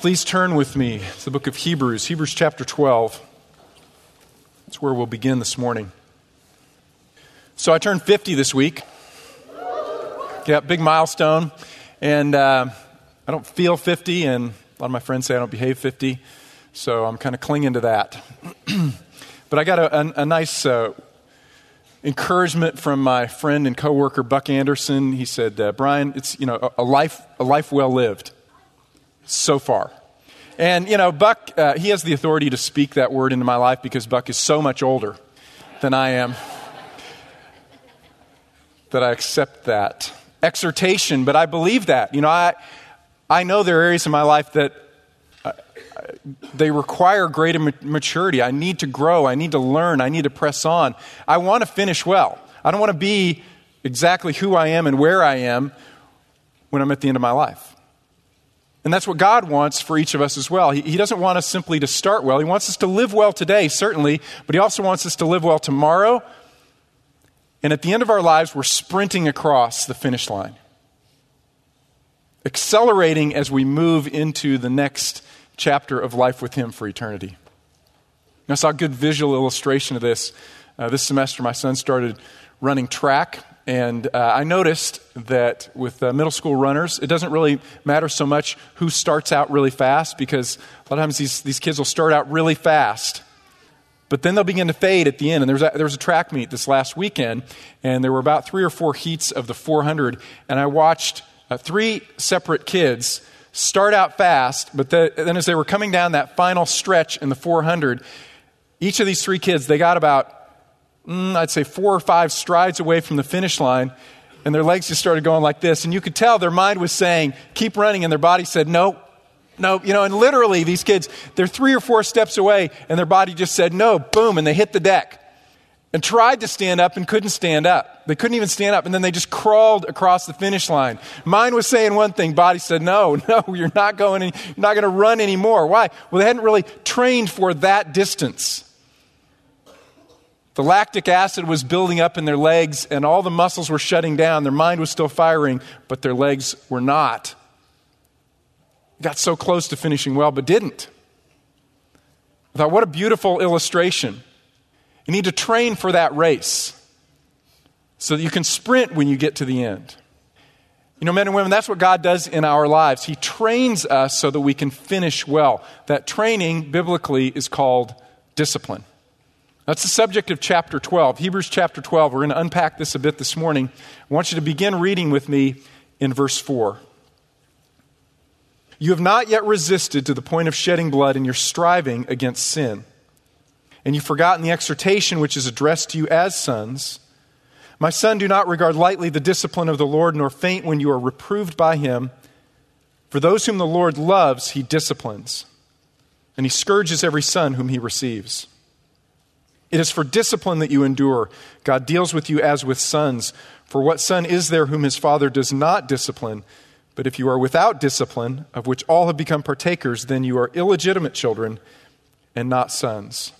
Please turn with me to the book of Hebrews, Hebrews chapter 12. That's where we'll begin this morning. So I turned 50 this week. Yeah, big milestone. And uh, I don't feel 50, and a lot of my friends say I don't behave 50. So I'm kind of clinging to that. but I got a, a, a nice uh, encouragement from my friend and coworker Buck Anderson. He said, uh, "Brian, it's you know a, a, life a life well lived so far." And you know, Buck, uh, he has the authority to speak that word into my life because Buck is so much older than I am. that I accept that exhortation, but I believe that. You know, I I know there are areas in my life that they require greater maturity. I need to grow. I need to learn. I need to press on. I want to finish well. I don't want to be exactly who I am and where I am when I'm at the end of my life. And that's what God wants for each of us as well. He, he, doesn't want us simply to start well. He wants us to live well today, certainly, but He also wants us to live well tomorrow. And at the end of our lives, we're sprinting across the finish line, accelerating as we move into the next chapter of life with Him for eternity. I saw a good visual illustration of this. Uh, this semester, my son started running track, and uh, I noticed that with uh, middle school runners, it doesn't really matter so much who starts out really fast because a lot of times these, these kids will start out really fast. But then they'll begin to fade at the end. And there was, a, there was a track meet this last weekend, and there were about three or four heats of the 400. And I watched uh, three separate kids start out fast, but the, then as they were coming down that final stretch in the 400, each of these three kids, they got about, mm, I'd say, four or five strides away from the finish line, and their legs just started going like this. And you could tell their mind was saying, keep running, and their body said, no, no, you know, and literally these kids, they're three or four steps away, and their body just said, no, boom, and they hit the deck and tried to stand up and couldn't stand up. They couldn't even stand up, and then they just crawled across the finish line. Mind was saying one thing, body said, "No, no, you're not going. Any, you're not going to run anymore." Why? Well, they hadn't really trained for that distance. The lactic acid was building up in their legs, and all the muscles were shutting down. Their mind was still firing, but their legs were not. Got so close to finishing well, but didn't. I thought, what a beautiful illustration you need to train for that race so that you can sprint when you get to the end. You know, men and women, that's what God does in our lives. He trains us so that we can finish well. That training, biblically, is called discipline. That's the subject of chapter 12, Hebrews chapter 12. We're going to unpack this a bit this morning. I want you to begin reading with me in verse 4. You have not yet resisted to the point of shedding blood in your striving against sin and you've forgotten the exhortation which is addressed to you as sons. My son, do not regard lightly the discipline of the Lord, nor faint when you are reproved by him. For those whom the Lord loves, he disciplines, and he scourges every son whom he receives. It is for discipline that you endure. God deals with you as with sons. For what son is there whom his father does not discipline? But if you are without discipline, of which all have become partakers, then you are illegitimate children and not sons.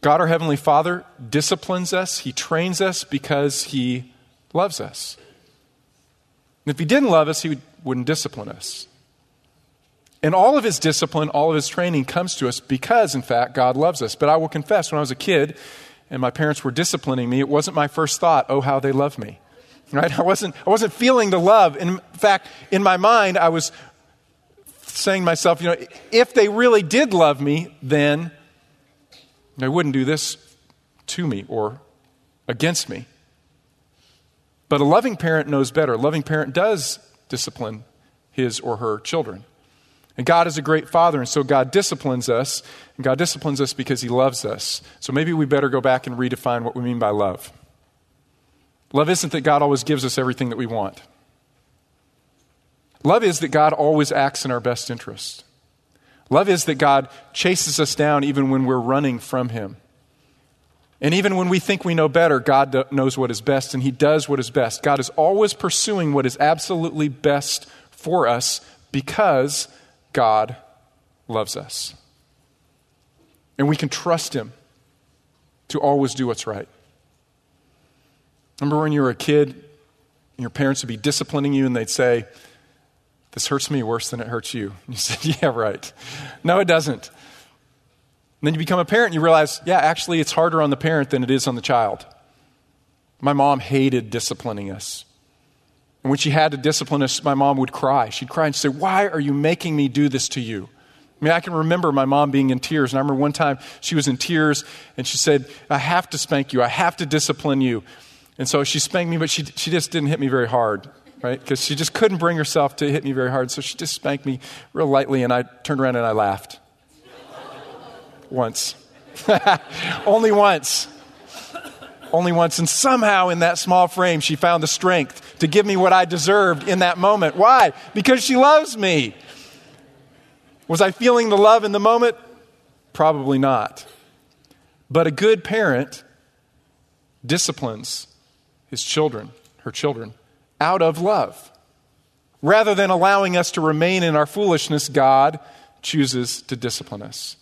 God, our Heavenly Father, disciplines us, He trains us because He loves us. And if He didn't love us, He wouldn't discipline us. And all of His discipline, all of His training comes to us because, in fact, God loves us. But I will confess, when I was a kid and my parents were disciplining me, it wasn't my first thought, oh, how they love me. Right? I wasn't, I wasn't feeling the love. In fact, in my mind, I was saying to myself, you know, if they really did love me, then they wouldn't do this to me or against me. But a loving parent knows better. A loving parent does discipline his or her children. And God is a great father, and so God disciplines us, and God disciplines us because he loves us. So maybe we better go back and redefine what we mean by love. Love isn't that God always gives us everything that we want. Love is that God always acts in our best interest. Love is that God chases us down even when we're running from Him. And even when we think we know better, God knows what is best and He does what is best. God is always pursuing what is absolutely best for us because God loves us. And we can trust Him to always do what's right. Remember when you were a kid and your parents would be disciplining you and they'd say, This hurts me worse than it hurts you. And you said, Yeah, right. No, it doesn't. And then you become a parent and you realize, yeah, actually, it's harder on the parent than it is on the child. My mom hated disciplining us. And when she had to discipline us, my mom would cry. She'd cry and say, Why are you making me do this to you? I mean, I can remember my mom being in tears. And I remember one time she was in tears and she said, I have to spank you. I have to discipline you. And so she spanked me, but she, she just didn't hit me very hard, right? Because she just couldn't bring herself to hit me very hard. So she just spanked me real lightly, and I turned around and I laughed. once. Only once. Only once. And somehow in that small frame, she found the strength to give me what I deserved in that moment. Why? Because she loves me. Was I feeling the love in the moment? Probably not. But a good parent disciplines his children, her children, out of love. Rather than allowing us to remain in our foolishness, God chooses to discipline us.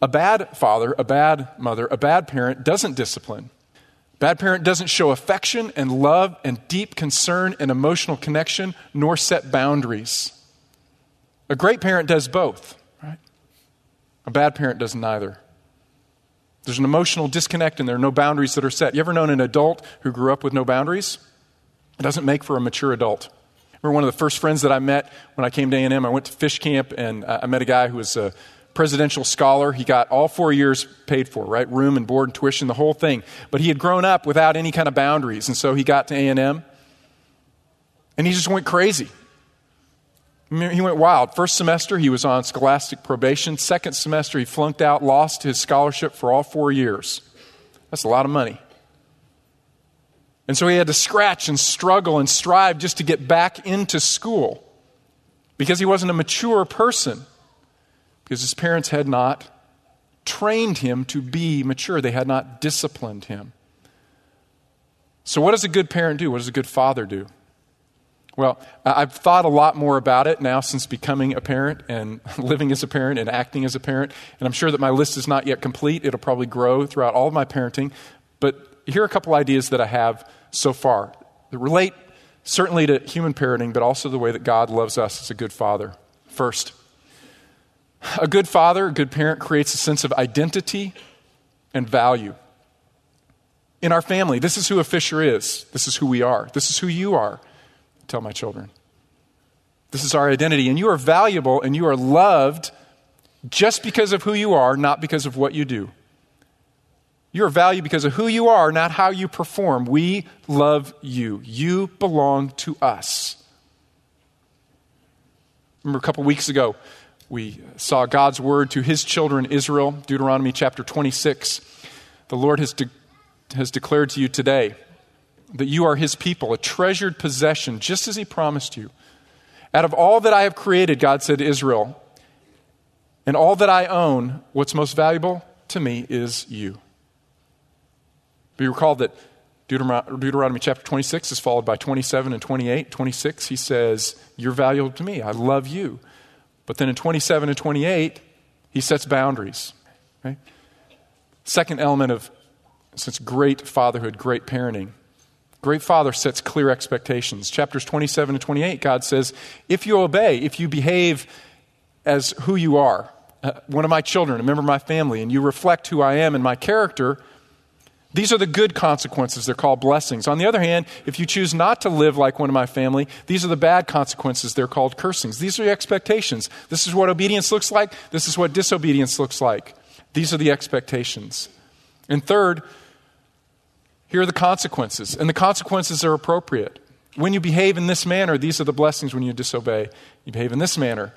A bad father, a bad mother, a bad parent doesn't discipline. Bad parent doesn't show affection and love and deep concern and emotional connection, nor set boundaries. A great parent does both, right? A bad parent does neither. There's an emotional disconnect and there are no boundaries that are set. You ever known an adult who grew up with no boundaries? It doesn't make for a mature adult. I remember one of the first friends that I met when I came to A&M. I went to fish camp and I met a guy who was a presidential scholar. He got all four years paid for, right? Room and board and tuition, the whole thing. But he had grown up without any kind of boundaries, and so he got to A&M, and he just went crazy. He went wild. First semester, he was on scholastic probation. Second semester, he flunked out, lost his scholarship for all four years. That's a lot of money. And so he had to scratch and struggle and strive just to get back into school because he wasn't a mature person, because his parents had not trained him to be mature, they had not disciplined him. So, what does a good parent do? What does a good father do? Well, I've thought a lot more about it now since becoming a parent and living as a parent and acting as a parent. And I'm sure that my list is not yet complete. It'll probably grow throughout all of my parenting. But here are a couple ideas that I have so far that relate certainly to human parenting, but also the way that God loves us as a good father. First, a good father, a good parent creates a sense of identity and value. In our family, this is who a Fisher is. This is who we are. This is who you are tell my children. This is our identity, and you are valuable and you are loved just because of who you are, not because of what you do. You are valued because of who you are, not how you perform. We love you. You belong to us. Remember a couple weeks ago, we saw God's word to his children, Israel, Deuteronomy chapter 26. The Lord has, de- has declared to you today that you are his people, a treasured possession, just as he promised you. Out of all that I have created, God said to Israel, and all that I own, what's most valuable to me is you. Be recalled that Deuteronomy chapter 26 is followed by 27 and 28. 26, he says, You're valuable to me. I love you. But then in 27 and 28, he sets boundaries. Second element of since great fatherhood, great parenting, Great Father sets clear expectations. Chapters 27 and 28, God says, If you obey, if you behave as who you are, uh, one of my children, a member of my family, and you reflect who I am and my character, these are the good consequences. They're called blessings. On the other hand, if you choose not to live like one of my family, these are the bad consequences. They're called cursings. These are the expectations. This is what obedience looks like. This is what disobedience looks like. These are the expectations. And third, here are the consequences, and the consequences are appropriate. When you behave in this manner, these are the blessings. When you disobey, you behave in this manner.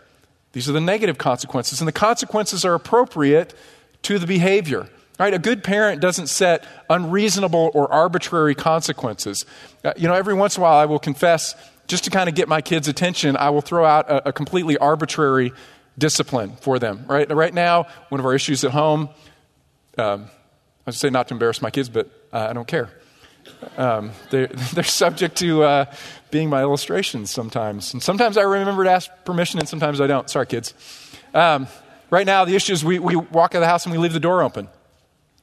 These are the negative consequences, and the consequences are appropriate to the behavior. Right? A good parent doesn't set unreasonable or arbitrary consequences. Uh, you know, every once in a while, I will confess, just to kind of get my kids' attention, I will throw out a, a completely arbitrary discipline for them. Right? Right now, one of our issues at home, um, I say not to embarrass my kids, but uh, I don't care. Um, they're, they're subject to uh, being my illustrations sometimes. And sometimes I remember to ask permission, and sometimes I don't. Sorry, kids. Um, right now, the issue is we, we walk out of the house and we leave the door open.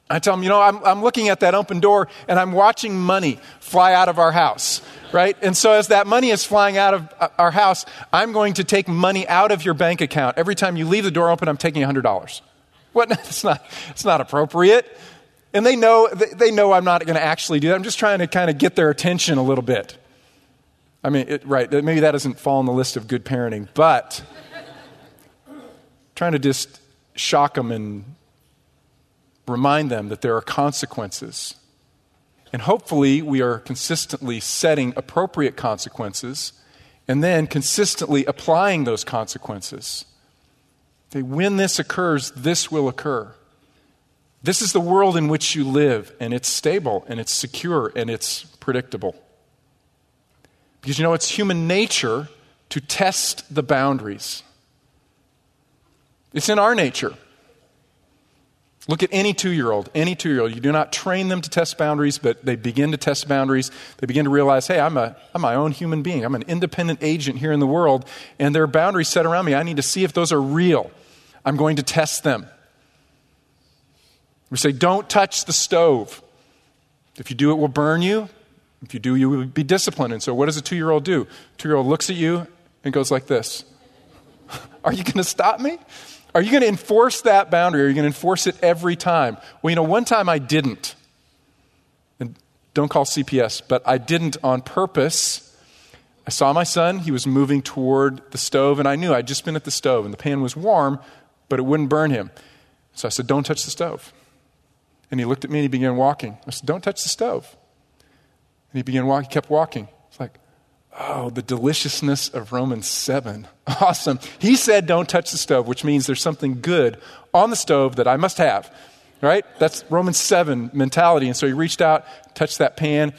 I tell them, you know, I'm, I'm looking at that open door and I'm watching money fly out of our house, right? And so as that money is flying out of uh, our house, I'm going to take money out of your bank account. Every time you leave the door open, I'm taking $100. What? It's not, it's not appropriate. And they know, they know I'm not going to actually do that. I'm just trying to kind of get their attention a little bit. I mean, it, right, maybe that doesn't fall on the list of good parenting, but trying to just shock them and remind them that there are consequences. And hopefully, we are consistently setting appropriate consequences and then consistently applying those consequences. Okay, when this occurs, this will occur. This is the world in which you live, and it's stable, and it's secure, and it's predictable. Because you know, it's human nature to test the boundaries. It's in our nature. Look at any two year old, any two year old. You do not train them to test boundaries, but they begin to test boundaries. They begin to realize, hey, I'm, a, I'm my own human being. I'm an independent agent here in the world, and there are boundaries set around me. I need to see if those are real. I'm going to test them. We say, don't touch the stove. If you do, it will burn you. If you do, you will be disciplined. And so, what does a two year old do? Two year old looks at you and goes like this Are you going to stop me? Are you going to enforce that boundary? Are you going to enforce it every time? Well, you know, one time I didn't. And don't call CPS, but I didn't on purpose. I saw my son. He was moving toward the stove, and I knew I'd just been at the stove, and the pan was warm, but it wouldn't burn him. So I said, Don't touch the stove. And he looked at me and he began walking. I said, Don't touch the stove. And he began walking, he kept walking. It's oh, the deliciousness of Romans 7. Awesome. He said, don't touch the stove, which means there's something good on the stove that I must have. Right? That's Romans 7 mentality. And so he reached out, touched that pan,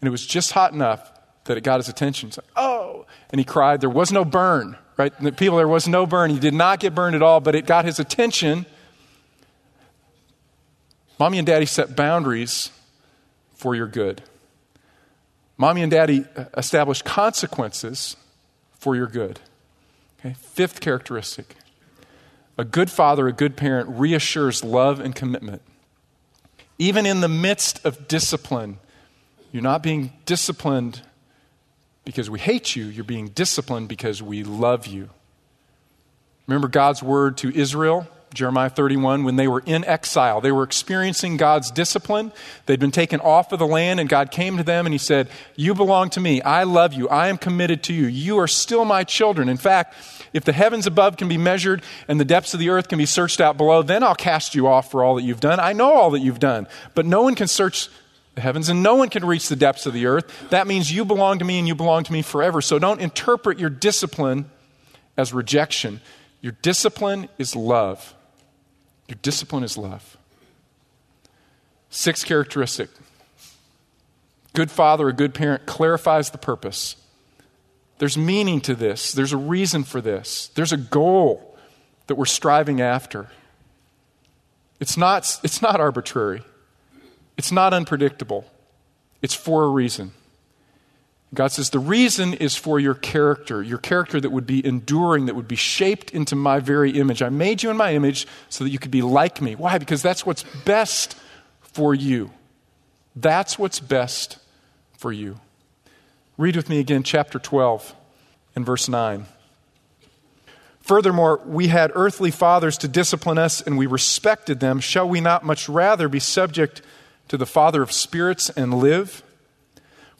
and it was just hot enough that it got his attention. He's like, oh. And he cried. There was no burn, right? The people, there was no burn. He did not get burned at all, but it got his attention. Mommy and daddy set boundaries for your good. Mommy and daddy uh, establish consequences for your good. Okay? Fifth characteristic a good father, a good parent reassures love and commitment. Even in the midst of discipline, you're not being disciplined because we hate you, you're being disciplined because we love you. Remember God's word to Israel? Jeremiah 31, when they were in exile. They were experiencing God's discipline. They'd been taken off of the land, and God came to them and He said, You belong to me. I love you. I am committed to you. You are still my children. In fact, if the heavens above can be measured and the depths of the earth can be searched out below, then I'll cast you off for all that you've done. I know all that you've done, but no one can search the heavens and no one can reach the depths of the earth. That means you belong to me and you belong to me forever. So don't interpret your discipline as rejection. Your discipline is love. Your discipline is love. Sixth characteristic good father, a good parent clarifies the purpose. There's meaning to this, there's a reason for this, there's a goal that we're striving after. It's not, it's not arbitrary, it's not unpredictable, it's for a reason. God says, The reason is for your character, your character that would be enduring, that would be shaped into my very image. I made you in my image so that you could be like me. Why? Because that's what's best for you. That's what's best for you. Read with me again, chapter 12 and verse 9. Furthermore, we had earthly fathers to discipline us, and we respected them. Shall we not much rather be subject to the Father of spirits and live?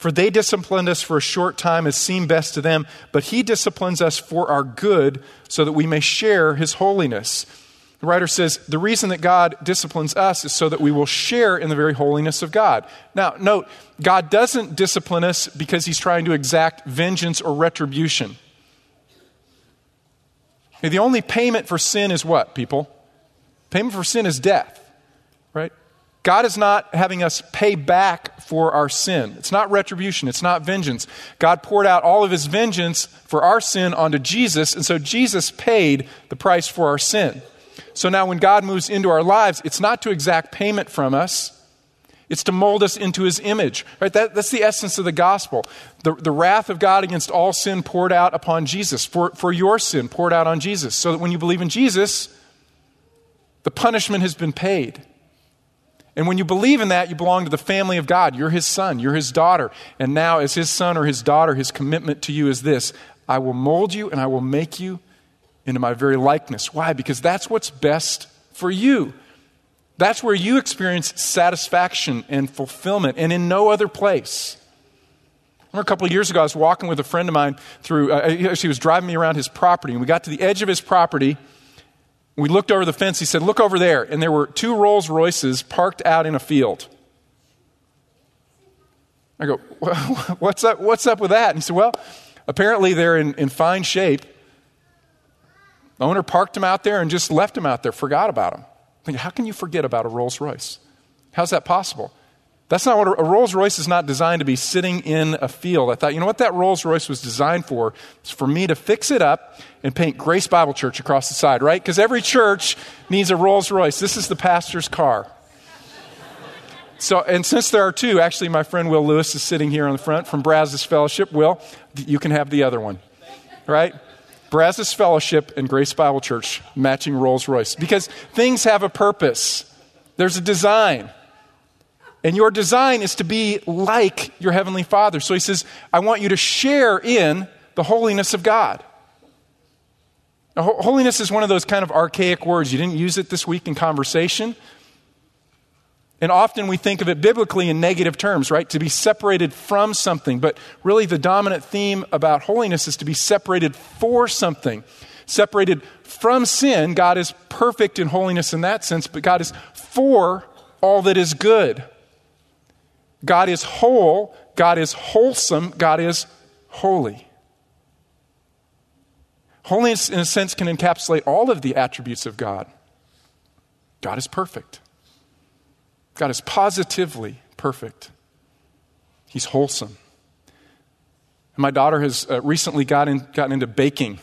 For they disciplined us for a short time as seemed best to them, but he disciplines us for our good so that we may share his holiness. The writer says the reason that God disciplines us is so that we will share in the very holiness of God. Now, note, God doesn't discipline us because he's trying to exact vengeance or retribution. The only payment for sin is what, people? Payment for sin is death? God is not having us pay back for our sin. It's not retribution, it's not vengeance. God poured out all of his vengeance for our sin onto Jesus, and so Jesus paid the price for our sin. So now when God moves into our lives, it's not to exact payment from us. It's to mold us into his image. Right? That, that's the essence of the gospel. The, the wrath of God against all sin poured out upon Jesus, for, for your sin poured out on Jesus. So that when you believe in Jesus, the punishment has been paid. And when you believe in that, you belong to the family of God. You're his son, you're his daughter. And now, as his son or his daughter, his commitment to you is this I will mold you and I will make you into my very likeness. Why? Because that's what's best for you. That's where you experience satisfaction and fulfillment, and in no other place. Remember, a couple of years ago, I was walking with a friend of mine through, uh, he was driving me around his property, and we got to the edge of his property. We looked over the fence. He said, Look over there. And there were two Rolls Royces parked out in a field. I go, What's up, what's up with that? And he said, Well, apparently they're in, in fine shape. The owner parked them out there and just left them out there, forgot about them. Think, how can you forget about a Rolls Royce? How's that possible? That's not what a, Rolls Royce is not designed to be sitting in a field. I thought, you know what that Rolls Royce was designed for? It's for me to fix it up and paint Grace Bible Church across the side, right? Because every church needs a Rolls Royce. This is the pastor's car. So, and since there are two, actually, my friend Will Lewis is sitting here on the front from Brazos Fellowship. Will, you can have the other one, right? Brazos Fellowship and Grace Bible Church matching Rolls Royce because things have a purpose. There's a design. And your design is to be like your Heavenly Father. So he says, I want you to share in the holiness of God. Now, holiness is one of those kind of archaic words. You didn't use it this week in conversation. And often we think of it biblically in negative terms, right? To be separated from something. But really, the dominant theme about holiness is to be separated for something. Separated from sin. God is perfect in holiness in that sense, but God is for all that is good. God is whole. God is wholesome. God is holy. Holiness, in a sense, can encapsulate all of the attributes of God. God is perfect. God is positively perfect. He's wholesome. And my daughter has uh, recently got in, gotten into baking.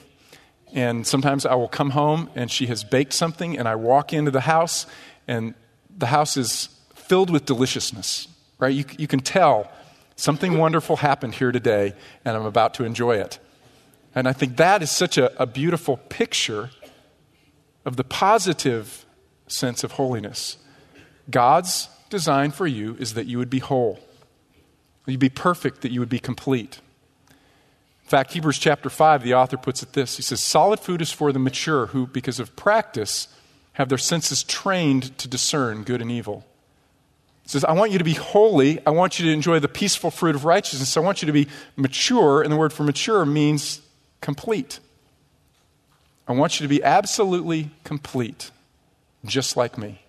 And sometimes I will come home and she has baked something, and I walk into the house, and the house is filled with deliciousness, right? You, you can tell something wonderful happened here today, and I'm about to enjoy it. And I think that is such a, a beautiful picture of the positive sense of holiness. God's design for you is that you would be whole, you'd be perfect, that you would be complete. In fact, Hebrews chapter 5, the author puts it this He says, Solid food is for the mature who, because of practice, have their senses trained to discern good and evil. He says, I want you to be holy. I want you to enjoy the peaceful fruit of righteousness. I want you to be mature. And the word for mature means complete. I want you to be absolutely complete, just like me.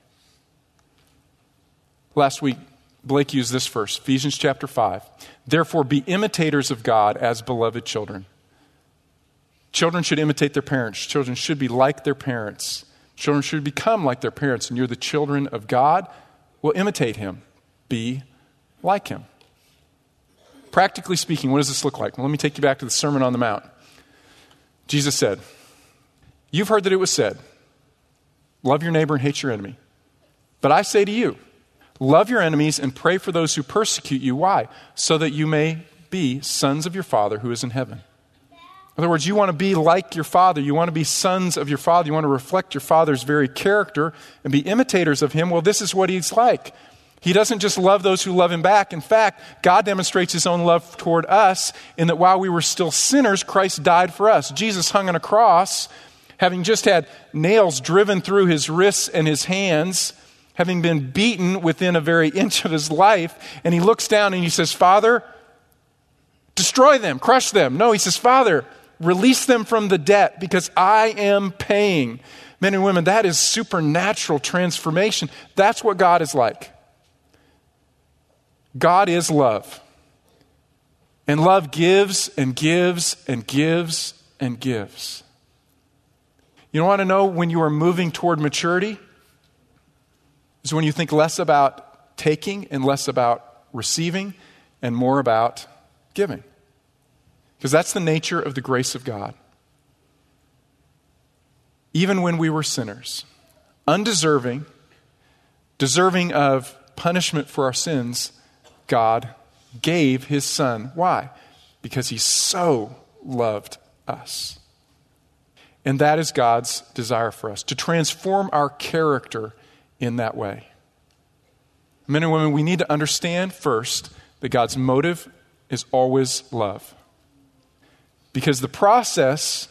Last week, Blake used this verse, Ephesians chapter 5. Therefore, be imitators of God as beloved children. Children should imitate their parents. Children should be like their parents. Children should become like their parents. And you're the children of God. Well, imitate Him. Be like Him. Practically speaking, what does this look like? Well, let me take you back to the Sermon on the Mount. Jesus said, You've heard that it was said, Love your neighbor and hate your enemy. But I say to you, Love your enemies and pray for those who persecute you. Why? So that you may be sons of your Father who is in heaven. In other words, you want to be like your Father. You want to be sons of your Father. You want to reflect your Father's very character and be imitators of Him. Well, this is what He's like. He doesn't just love those who love Him back. In fact, God demonstrates His own love toward us in that while we were still sinners, Christ died for us. Jesus hung on a cross, having just had nails driven through His wrists and His hands having been beaten within a very inch of his life, and he looks down and he says, Father, destroy them, crush them. No, he says, Father, release them from the debt because I am paying. Men and women, that is supernatural transformation. That's what God is like. God is love. And love gives and gives and gives and gives. You want to know when you are moving toward maturity? is when you think less about taking and less about receiving and more about giving. Because that's the nature of the grace of God. Even when we were sinners, undeserving, deserving of punishment for our sins, God gave his son. Why? Because he so loved us. And that is God's desire for us to transform our character in that way. Men and women, we need to understand first that God's motive is always love. Because the process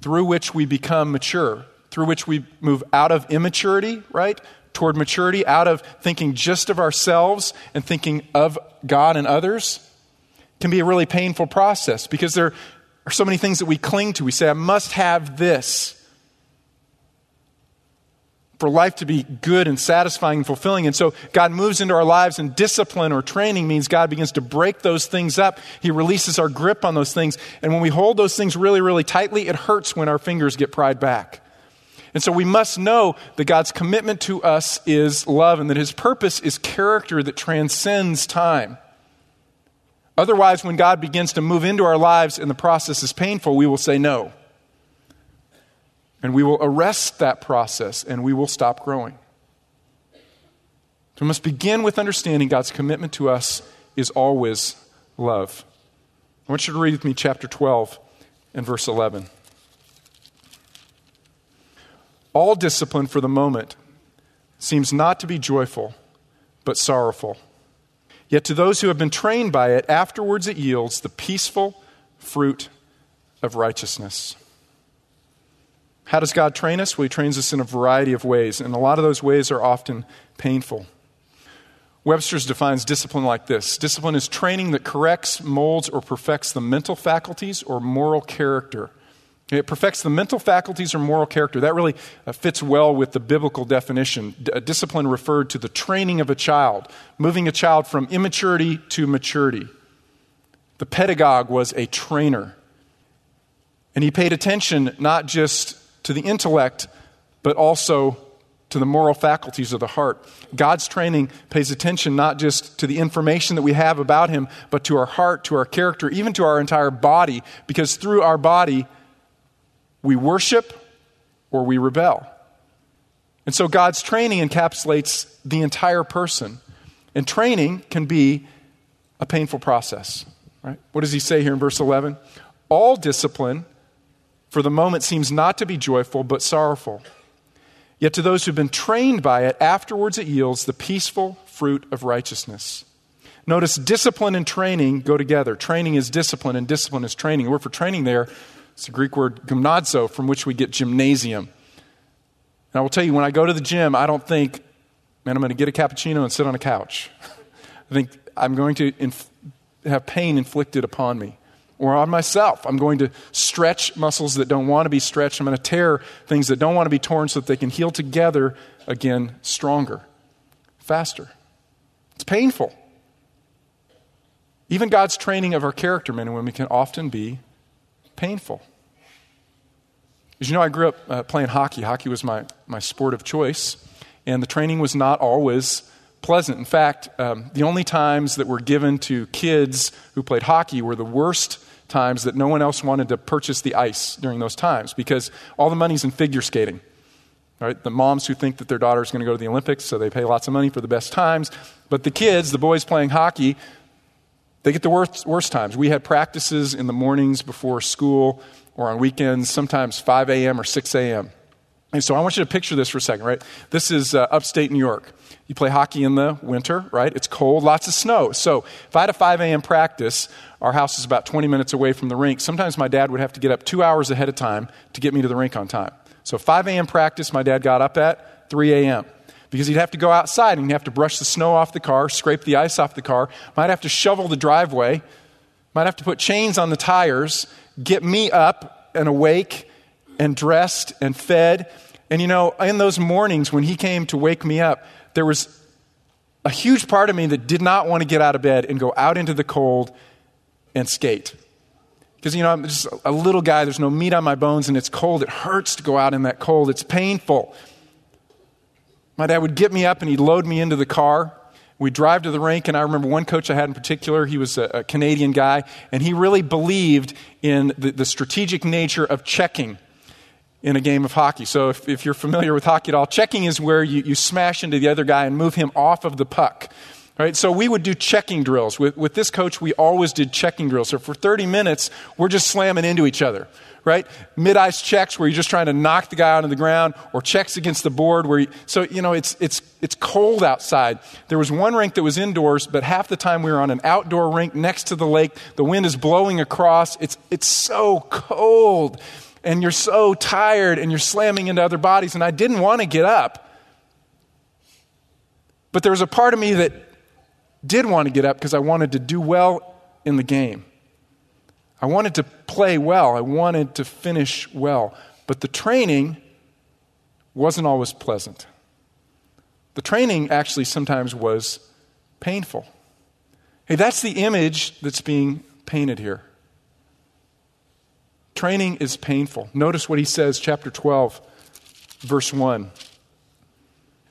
through which we become mature, through which we move out of immaturity, right, toward maturity, out of thinking just of ourselves and thinking of God and others, can be a really painful process because there are so many things that we cling to. We say, I must have this for life to be good and satisfying and fulfilling. And so God moves into our lives, and discipline or training means God begins to break those things up. He releases our grip on those things. And when we hold those things really, really tightly, it hurts when our fingers get pried back. And so we must know that God's commitment to us is love and that his purpose is character that transcends time. Otherwise, when God begins to move into our lives and the process is painful, we will say no. And we will arrest that process and we will stop growing. So we must begin with understanding God's commitment to us is always love. I want you to read with me chapter 12 and verse 11. All discipline for the moment seems not to be joyful, but sorrowful. Yet to those who have been trained by it, afterwards it yields the peaceful fruit of righteousness. How does God train us? Well, He trains us in a variety of ways, and a lot of those ways are often painful. Webster's defines discipline like this Discipline is training that corrects, molds, or perfects the mental faculties or moral character. It perfects the mental faculties or moral character. That really uh, fits well with the biblical definition. D- discipline referred to the training of a child, moving a child from immaturity to maturity. The pedagogue was a trainer. And he paid attention not just to the intellect, but also to the moral faculties of the heart. God's training pays attention not just to the information that we have about Him, but to our heart, to our character, even to our entire body, because through our body, we worship or we rebel. And so God's training encapsulates the entire person. And training can be a painful process. Right? What does he say here in verse 11? All discipline for the moment seems not to be joyful, but sorrowful. Yet to those who've been trained by it, afterwards it yields the peaceful fruit of righteousness. Notice discipline and training go together. Training is discipline, and discipline is training. The word for training there is the Greek word gymnazo, from which we get gymnasium. And I will tell you, when I go to the gym, I don't think, man, I'm going to get a cappuccino and sit on a couch. I think I'm going to inf- have pain inflicted upon me or on myself. I'm going to stretch muscles that don't want to be stretched. I'm going to tear things that don't want to be torn so that they can heal together again stronger, faster. It's painful. Even God's training of our character, men and women, can often be painful. As you know, I grew up uh, playing hockey. Hockey was my, my sport of choice, and the training was not always pleasant. In fact, um, the only times that were given to kids who played hockey were the worst times that no one else wanted to purchase the ice during those times because all the money's in figure skating. Right? The moms who think that their daughter is going to go to the Olympics, so they pay lots of money for the best times. But the kids, the boys playing hockey, they get the worst, worst times. We had practices in the mornings before school or on weekends, sometimes 5 a.m. or 6 a.m. And so I want you to picture this for a second, right? This is uh, upstate New York. You play hockey in the winter, right? It's cold, lots of snow. So if I had a 5 a.m. practice, our house is about 20 minutes away from the rink. Sometimes my dad would have to get up two hours ahead of time to get me to the rink on time. So 5 a.m. practice, my dad got up at 3 a.m. because he'd have to go outside and he'd have to brush the snow off the car, scrape the ice off the car, might have to shovel the driveway, might have to put chains on the tires, get me up and awake and dressed and fed. And you know, in those mornings when he came to wake me up, there was a huge part of me that did not want to get out of bed and go out into the cold and skate. Because, you know, I'm just a little guy, there's no meat on my bones, and it's cold. It hurts to go out in that cold, it's painful. My dad would get me up and he'd load me into the car. We'd drive to the rink, and I remember one coach I had in particular, he was a, a Canadian guy, and he really believed in the, the strategic nature of checking in a game of hockey. So if, if you're familiar with hockey at all, checking is where you, you smash into the other guy and move him off of the puck. Right, so we would do checking drills. With, with this coach, we always did checking drills. So for 30 minutes, we're just slamming into each other. right? Mid ice checks where you're just trying to knock the guy onto the ground, or checks against the board where you, so, you know, it's, it's, it's cold outside. There was one rink that was indoors, but half the time we were on an outdoor rink next to the lake. The wind is blowing across. It's, it's so cold, and you're so tired, and you're slamming into other bodies. And I didn't want to get up. But there was a part of me that did want to get up because I wanted to do well in the game. I wanted to play well. I wanted to finish well. But the training wasn't always pleasant. The training actually sometimes was painful. Hey, that's the image that's being painted here. Training is painful. Notice what he says, chapter 12, verse 1.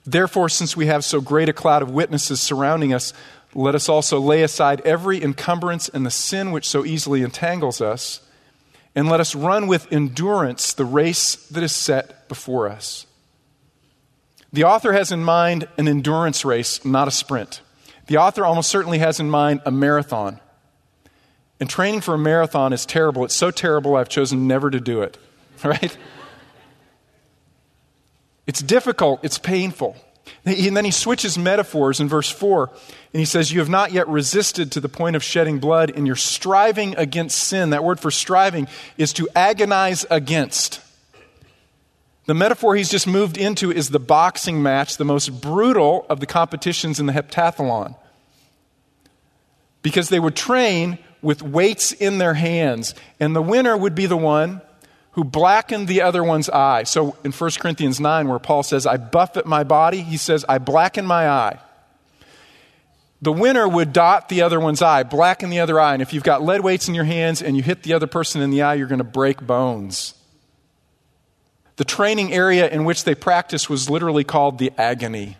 Therefore, since we have so great a cloud of witnesses surrounding us, let us also lay aside every encumbrance and the sin which so easily entangles us, and let us run with endurance the race that is set before us. The author has in mind an endurance race, not a sprint. The author almost certainly has in mind a marathon. And training for a marathon is terrible. It's so terrible, I've chosen never to do it, right? It's difficult, it's painful. And then he switches metaphors in verse 4, and he says, You have not yet resisted to the point of shedding blood, and you're striving against sin. That word for striving is to agonize against. The metaphor he's just moved into is the boxing match, the most brutal of the competitions in the heptathlon. Because they would train with weights in their hands, and the winner would be the one who blackened the other one's eye. So in 1 Corinthians 9, where Paul says, I buffet my body, he says, I blacken my eye. The winner would dot the other one's eye, blacken the other eye. And if you've got lead weights in your hands and you hit the other person in the eye, you're going to break bones. The training area in which they practiced was literally called the agony.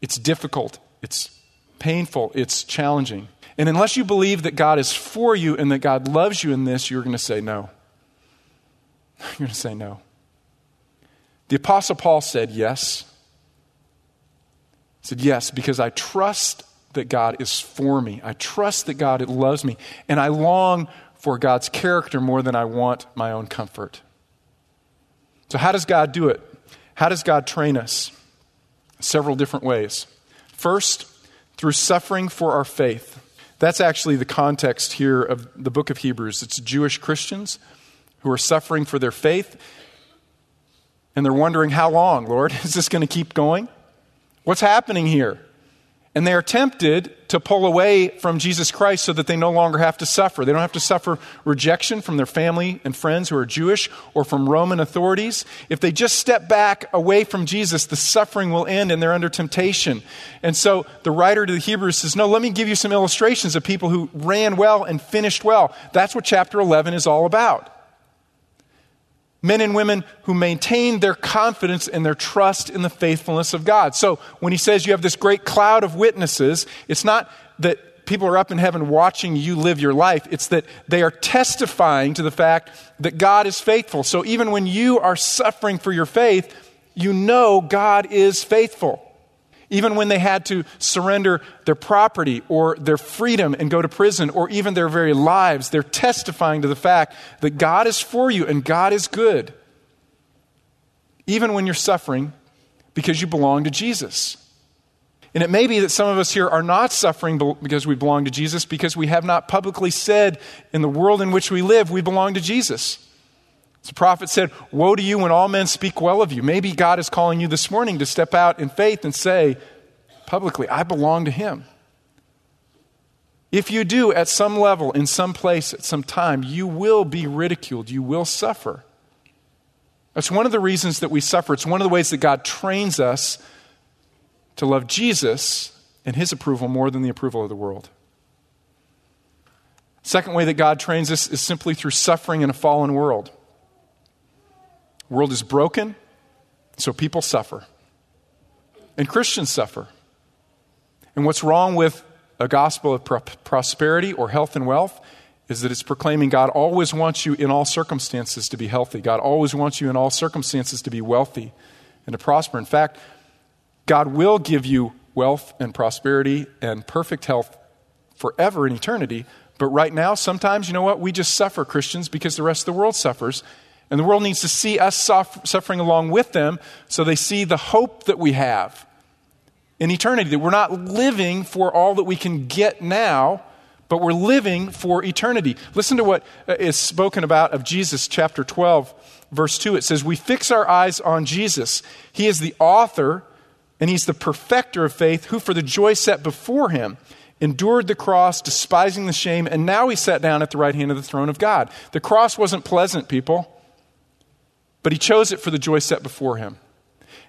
It's difficult, it's painful, it's challenging. And unless you believe that God is for you and that God loves you in this, you're going to say no. You're going to say no. The Apostle Paul said yes. He said yes because I trust that God is for me. I trust that God loves me. And I long for God's character more than I want my own comfort. So, how does God do it? How does God train us? Several different ways. First, through suffering for our faith. That's actually the context here of the book of Hebrews. It's Jewish Christians who are suffering for their faith, and they're wondering, How long, Lord? Is this going to keep going? What's happening here? And they are tempted to pull away from Jesus Christ so that they no longer have to suffer. They don't have to suffer rejection from their family and friends who are Jewish or from Roman authorities. If they just step back away from Jesus, the suffering will end and they're under temptation. And so the writer to the Hebrews says, No, let me give you some illustrations of people who ran well and finished well. That's what chapter 11 is all about men and women who maintain their confidence and their trust in the faithfulness of God. So when he says you have this great cloud of witnesses, it's not that people are up in heaven watching you live your life, it's that they are testifying to the fact that God is faithful. So even when you are suffering for your faith, you know God is faithful. Even when they had to surrender their property or their freedom and go to prison or even their very lives, they're testifying to the fact that God is for you and God is good. Even when you're suffering because you belong to Jesus. And it may be that some of us here are not suffering because we belong to Jesus because we have not publicly said in the world in which we live we belong to Jesus. The prophet said, Woe to you when all men speak well of you. Maybe God is calling you this morning to step out in faith and say publicly, I belong to Him. If you do, at some level, in some place, at some time, you will be ridiculed. You will suffer. That's one of the reasons that we suffer. It's one of the ways that God trains us to love Jesus and His approval more than the approval of the world. Second way that God trains us is simply through suffering in a fallen world. World is broken, so people suffer. And Christians suffer. And what's wrong with a gospel of pro- prosperity or health and wealth is that it's proclaiming God always wants you in all circumstances to be healthy. God always wants you in all circumstances to be wealthy and to prosper. In fact, God will give you wealth and prosperity and perfect health forever in eternity, But right now, sometimes, you know what? We just suffer, Christians, because the rest of the world suffers. And the world needs to see us suffering along with them so they see the hope that we have in eternity. That we're not living for all that we can get now, but we're living for eternity. Listen to what uh, spoken about of Jesus, chapter 12, verse 2. It says, We fix our eyes on Jesus. He is the author and he's the perfecter of faith, who for the joy set before him endured the cross, despising the shame, and now he sat down at the right hand of the throne of God. The cross wasn't pleasant, people, but he chose it for the joy set before him.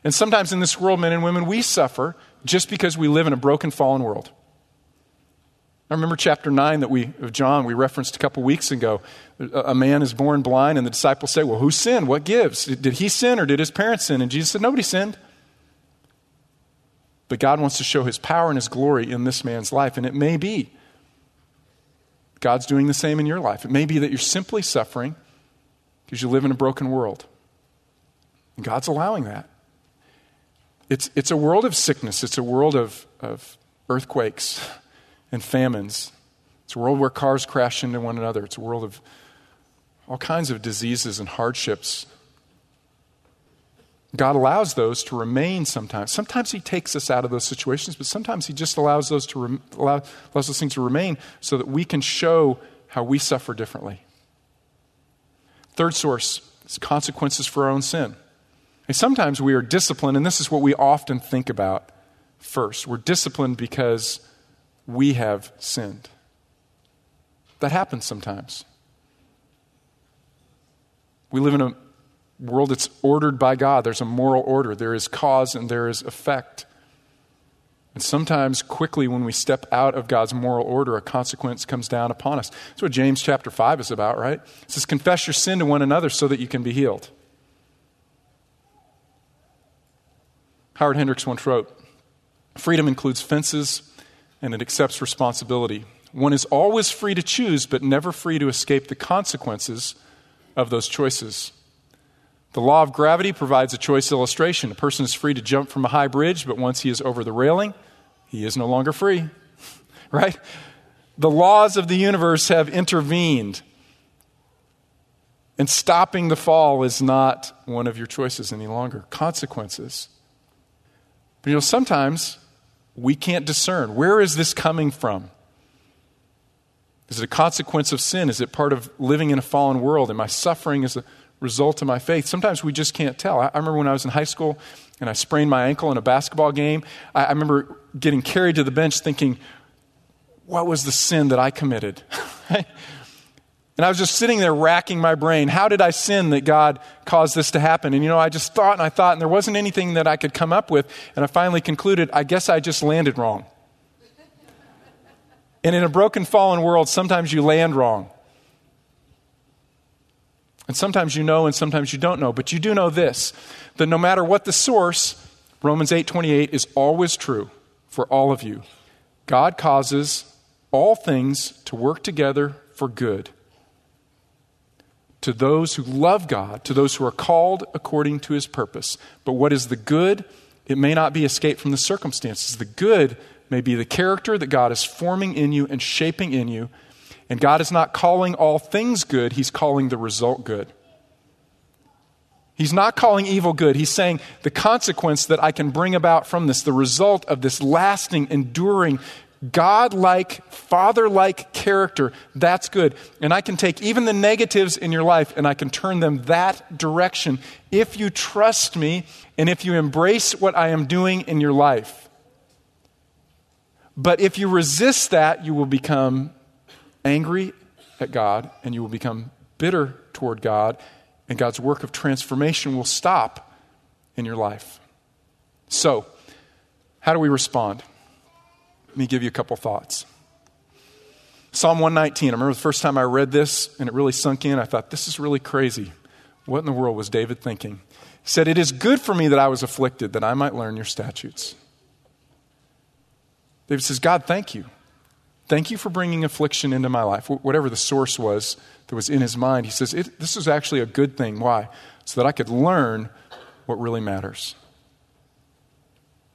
And sometimes in this world, men and women, we suffer just because we live in a broken, fallen world. I remember chapter 9 that we, of John we referenced a couple weeks ago. A man is born blind, and the disciples say, Well, who sinned? What gives? Did he sin or did his parents sin? And Jesus said, Nobody sinned. But God wants to show his power and his glory in this man's life. And it may be God's doing the same in your life. It may be that you're simply suffering because you live in a broken world. And God's allowing that. It's, it's a world of sickness, it's a world of, of earthquakes and famines. It's a world where cars crash into one another. It's a world of all kinds of diseases and hardships God allows those to remain sometimes. Sometimes He takes us out of those situations, but sometimes He just allows those to rem- allow, allows those things to remain so that we can show how we suffer differently. Third source is consequences for our own sin. And sometimes we are disciplined, and this is what we often think about first. We're disciplined because we have sinned. That happens sometimes. We live in a world that's ordered by God. There's a moral order, there is cause and there is effect. And sometimes, quickly, when we step out of God's moral order, a consequence comes down upon us. That's what James chapter 5 is about, right? It says, Confess your sin to one another so that you can be healed. Howard Hendricks once wrote Freedom includes fences and it accepts responsibility. One is always free to choose, but never free to escape the consequences of those choices. The law of gravity provides a choice illustration. A person is free to jump from a high bridge, but once he is over the railing, he is no longer free. right? The laws of the universe have intervened. And stopping the fall is not one of your choices any longer. Consequences. But you know, sometimes we can't discern where is this coming from? Is it a consequence of sin? Is it part of living in a fallen world? Am I suffering as a result of my faith. Sometimes we just can't tell. I, remember when I was in high school and I sprained my ankle in a basketball game. I, I remember getting carried to the bench thinking, what was the sin that I committed? and I was just sitting there racking my brain. How did I sin that God caused this to happen? And you know, I just thought and I thought, and there wasn't anything that I could come up with. And I finally concluded, I guess I just landed wrong. and in a broken, fallen world, sometimes you land wrong. And sometimes you know and sometimes you don't know, but you do know this that no matter what the source, Romans 8:28 is always true for all of you. God causes all things to work together for good to those who love God, to those who are called according to his purpose. But what is the good? It may not be escape from the circumstances. The good may be the character that God is forming in you and shaping in you and God is not calling all things good, He's calling the result good. He's not calling evil good. He's saying the consequence that I can bring about from this, the result of this lasting, enduring, God like, Father like character, that's good. And I can take even the negatives in your life and I can turn them that direction if you trust me and if you embrace what I am doing in your life. But if you resist that, you will become angry at God and you will become bitter toward God, and God's work of transformation will stop in your life. So, how do we respond? Let me give you a couple thoughts. Psalm 119. I remember the first time I read this and it really sunk in. I thought, this is really crazy. What in the world was David thinking? He said, It is good for me that I was afflicted, that I might learn your statutes. David says, God, thank you. Thank you for bringing affliction into my life. Whatever the source was that was in his mind, he says, This is actually a good thing. Why? So that I could learn what really matters.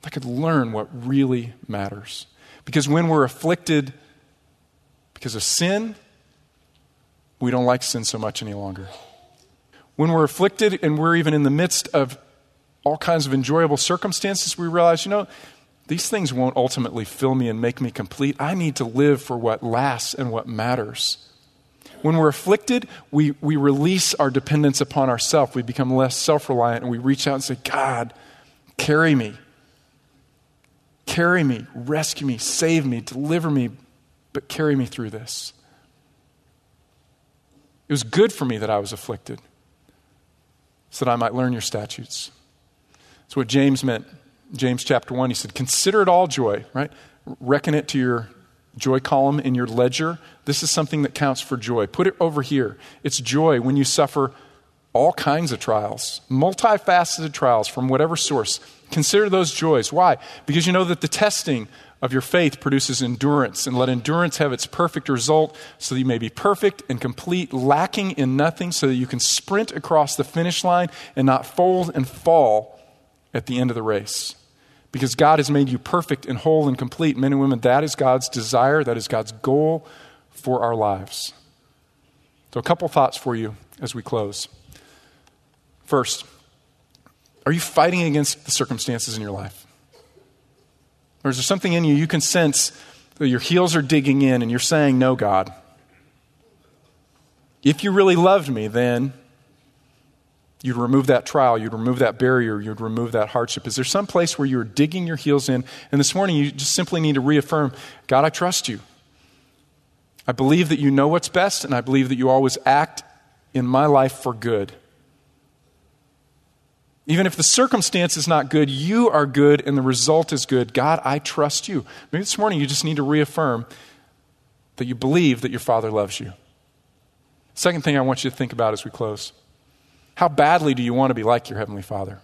I could learn what really matters. Because when we're afflicted, Because of sin, we don't like sin so much any longer. When we're afflicted and we're even in the midst of all kinds of enjoyable circumstances, we realize, you know, these things won't ultimately fill me and make me complete. I need to live for what lasts and what matters. When we're afflicted, we, we release our dependence upon ourselves. We become less self reliant and we reach out and say, God, carry me. Carry me, rescue me, save me, deliver me, but carry me through this. It was good for me that I was afflicted so that I might learn your statutes. That's what James meant. James chapter 1, he said, Consider it all joy, right? Reckon it to your joy column in your ledger. This is something that counts for joy. Put it over here. It's joy when you suffer all kinds of trials, multifaceted trials from whatever source. Consider those joys. Why? Because you know that the testing of your faith produces endurance, and let endurance have its perfect result so that you may be perfect and complete, lacking in nothing, so that you can sprint across the finish line and not fold and fall at the end of the race. Because God has made you perfect and whole and complete. Men and women, that is God's desire, that is God's goal for our lives. So, a couple thoughts for you as we close. First, are you fighting against the circumstances in your life? Or is there something in you you can sense that your heels are digging in and you're saying, No, God? If you really loved me, then you'd remove that trial, you'd remove that barrier, you'd remove that hardship. Is there some place where you're digging your heels in? And this morning, you just simply need to reaffirm God, I trust you. I believe that you know what's best, and I believe that you always act in my life for good. Even if the circumstance is not good, you are good and the result is good. God, I trust you. Maybe this morning you just need to reaffirm that you believe that your Father loves you. Second thing I want you to think about as we close how badly do you want to be like your Heavenly Father?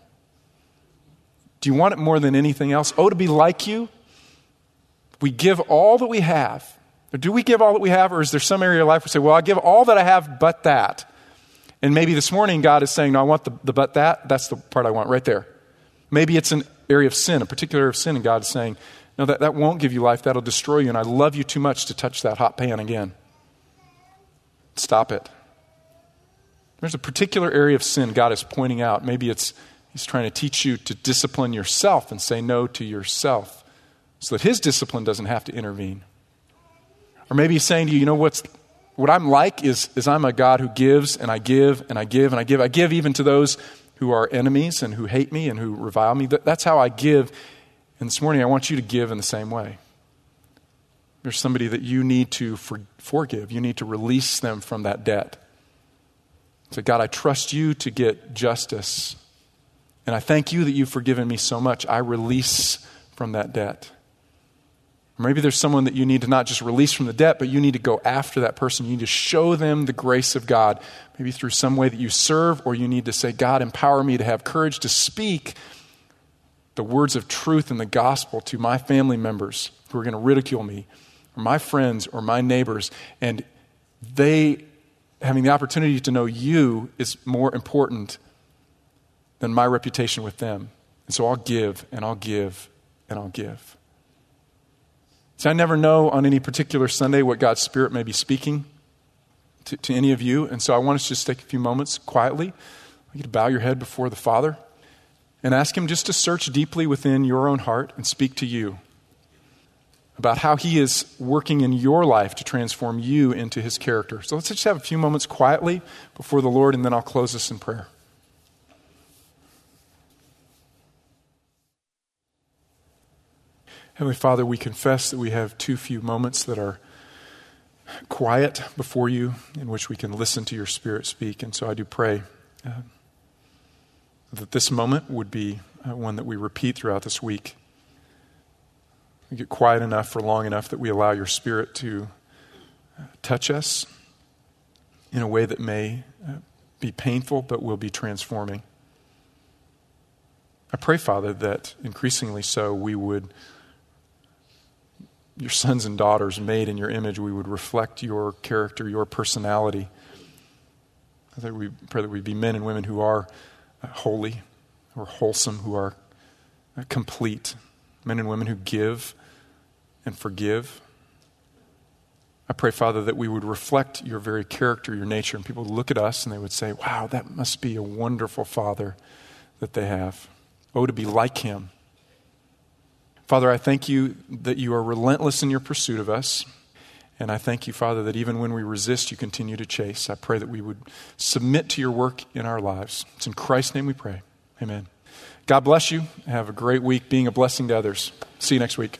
Do you want it more than anything else? Oh, to be like you? We give all that we have. Or do we give all that we have, or is there some area of life where we say, well, I give all that I have but that? And maybe this morning God is saying, No, I want the, the but that. That's the part I want right there. Maybe it's an area of sin, a particular area of sin, and God is saying, No, that, that won't give you life. That'll destroy you, and I love you too much to touch that hot pan again. Stop it. There's a particular area of sin God is pointing out. Maybe it's He's trying to teach you to discipline yourself and say no to yourself so that His discipline doesn't have to intervene. Or maybe He's saying to you, you know what's what I'm like is, is I'm a God who gives and I give and I give and I give. I give even to those who are enemies and who hate me and who revile me. That's how I give. And this morning, I want you to give in the same way. There's somebody that you need to for, forgive, you need to release them from that debt. Say, God, I trust you to get justice. And I thank you that you've forgiven me so much. I release from that debt. Maybe there's someone that you need to not just release from the debt, but you need to go after that person. You need to show them the grace of God, maybe through some way that you serve, or you need to say, God, empower me to have courage to speak the words of truth and the gospel to my family members who are going to ridicule me, or my friends, or my neighbors. And they, having the opportunity to know you, is more important than my reputation with them. And so I'll give, and I'll give, and I'll give. See, I never know on any particular Sunday what God's Spirit may be speaking to, to any of you. And so I want us to just take a few moments quietly. You to bow your head before the Father and ask Him just to search deeply within your own heart and speak to you about how He is working in your life to transform you into His character. So let's just have a few moments quietly before the Lord, and then I'll close this in prayer. Heavenly Father, we confess that we have too few moments that are quiet before you in which we can listen to your Spirit speak. And so I do pray uh, that this moment would be uh, one that we repeat throughout this week. We get quiet enough for long enough that we allow your Spirit to uh, touch us in a way that may uh, be painful but will be transforming. I pray, Father, that increasingly so we would your sons and daughters made in your image, we would reflect your character, your personality. I that we pray that we be men and women who are uh, holy, who are wholesome, who are uh, complete, men and women who give and forgive. I pray, Father, that we would reflect your very character, your nature, and people would look at us and they would say, wow, that must be a wonderful Father that they have. Oh, to be like him. Father, I thank you that you are relentless in your pursuit of us. And I thank you, Father, that even when we resist, you continue to chase. I pray that we would submit to your work in our lives. It's in Christ's name we pray. Amen. God bless you. Have a great week being a blessing to others. See you next week.